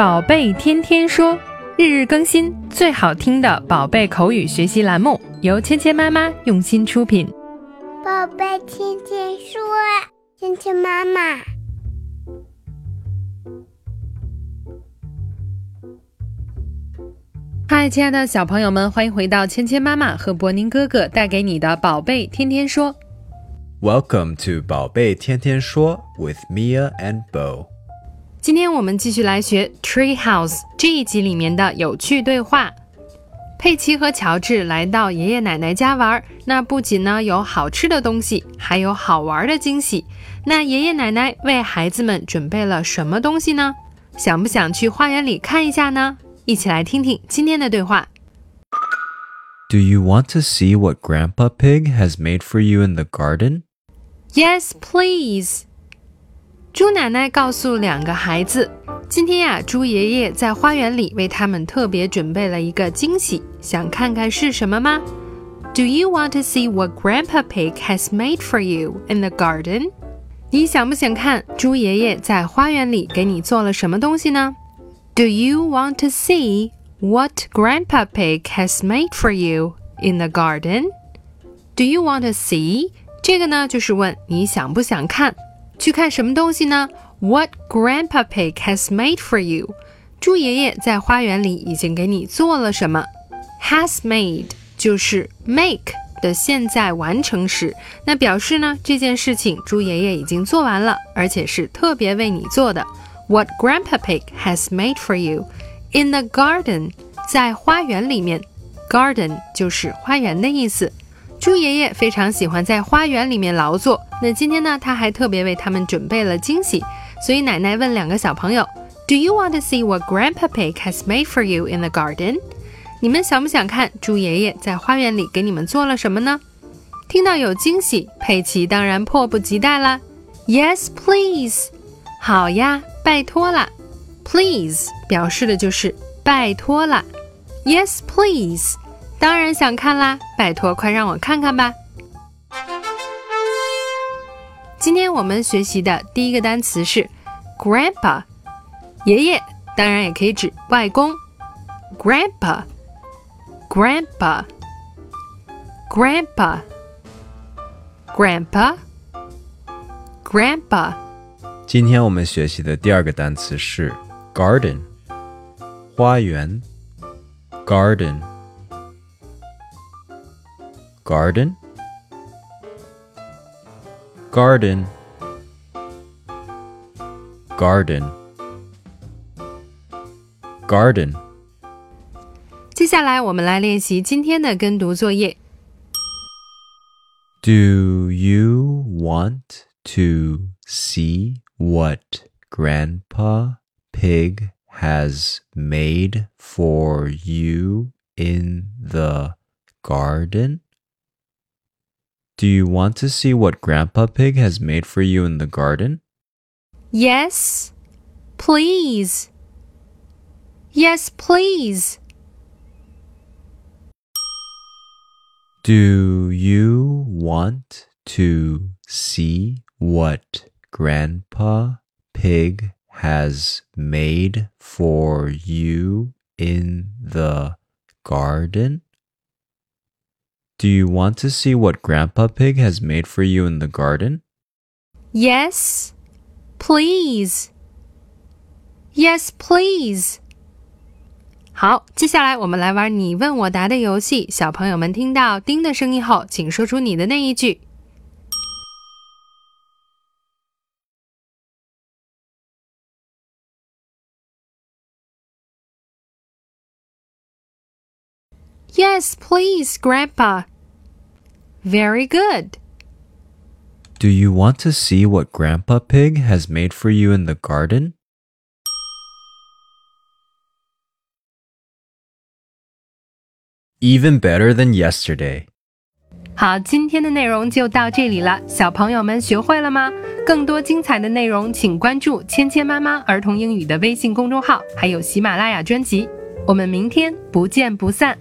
宝贝天天说，日日更新，最好听的宝贝口语学习栏目，由芊芊妈妈用心出品。宝贝天天说，芊芊妈妈。嗨，亲爱的小朋友们，欢迎回到芊芊妈妈和博宁哥哥带给你的宝贝天天说。Welcome to 宝贝天天说 with Mia and Bo。今天我们继续来学《Tree House》这一集里面的有趣对话。佩奇和乔治来到爷爷奶奶家玩，那不仅呢有好吃的东西，还有好玩的惊喜。那爷爷奶奶为孩子们准备了什么东西呢？想不想去花园里看一下呢？一起来听听今天的对话。Do you want to see what Grandpa Pig has made for you in the garden? Yes, please。猪奶奶告诉两个孩子，今天呀，猪爷爷在花园里为他们特别准备了一个惊喜，想看看是什么吗？Do you want to see what Grandpa Pig has made for you in the garden？你想不想看猪爷爷在花园里给你做了什么东西呢？Do you want to see what Grandpa Pig has made for you in the garden？Do you want to see？这个呢，就是问你想不想看，去看什么东西呢？What Grandpa Pig has made for you？猪爷爷在花园里已经给你做了什么？Has made 就是 make 的现在完成时，那表示呢这件事情猪爷爷已经做完了，而且是特别为你做的。What Grandpa Pig has made for you in the garden，在花园里面，garden 就是花园的意思。猪爷爷非常喜欢在花园里面劳作。那今天呢，他还特别为他们准备了惊喜。所以奶奶问两个小朋友：“Do you want to see what Grandpa Pig has made for you in the garden？” 你们想不想看猪爷爷在花园里给你们做了什么呢？听到有惊喜，佩奇当然迫不及待啦。Yes, please。好呀，拜托啦。Please 表示的就是拜托啦。Yes, please。当然想看啦，拜托，快让我看看吧。今天我们学习的第一个单词是 grandpa，爷爷，当然也可以指外公。“grandpa”，“grandpa”，“grandpa”，“grandpa”，“grandpa”。今天我们学习的第二个单词是 garden，花园，garden。garden garden garden garden 接下来我们来练习今天的跟读作业。 Do you want to see what Grandpa Pig has made for you in the garden? Do you want to see what Grandpa Pig has made for you in the garden? Yes, please. Yes, please. Do you want to see what Grandpa Pig has made for you in the garden? Do you want to see what Grandpa Pig has made for you in the garden? Yes, please. Yes, please. 好，接下来我们来玩你问我答的游戏。小朋友们听到“叮”的声音后，请说出你的那一句。 Yes, please, Grandpa. Very good. Do you want to see what Grandpa Pig has made for you in the garden? Even better than yesterday. 好，今天的内容就到这里了，小朋友们学会了吗？更多精彩的内容，请关注“芊芊妈妈儿童英语”的微信公众号，还有喜马拉雅专辑。我们明天不见不散。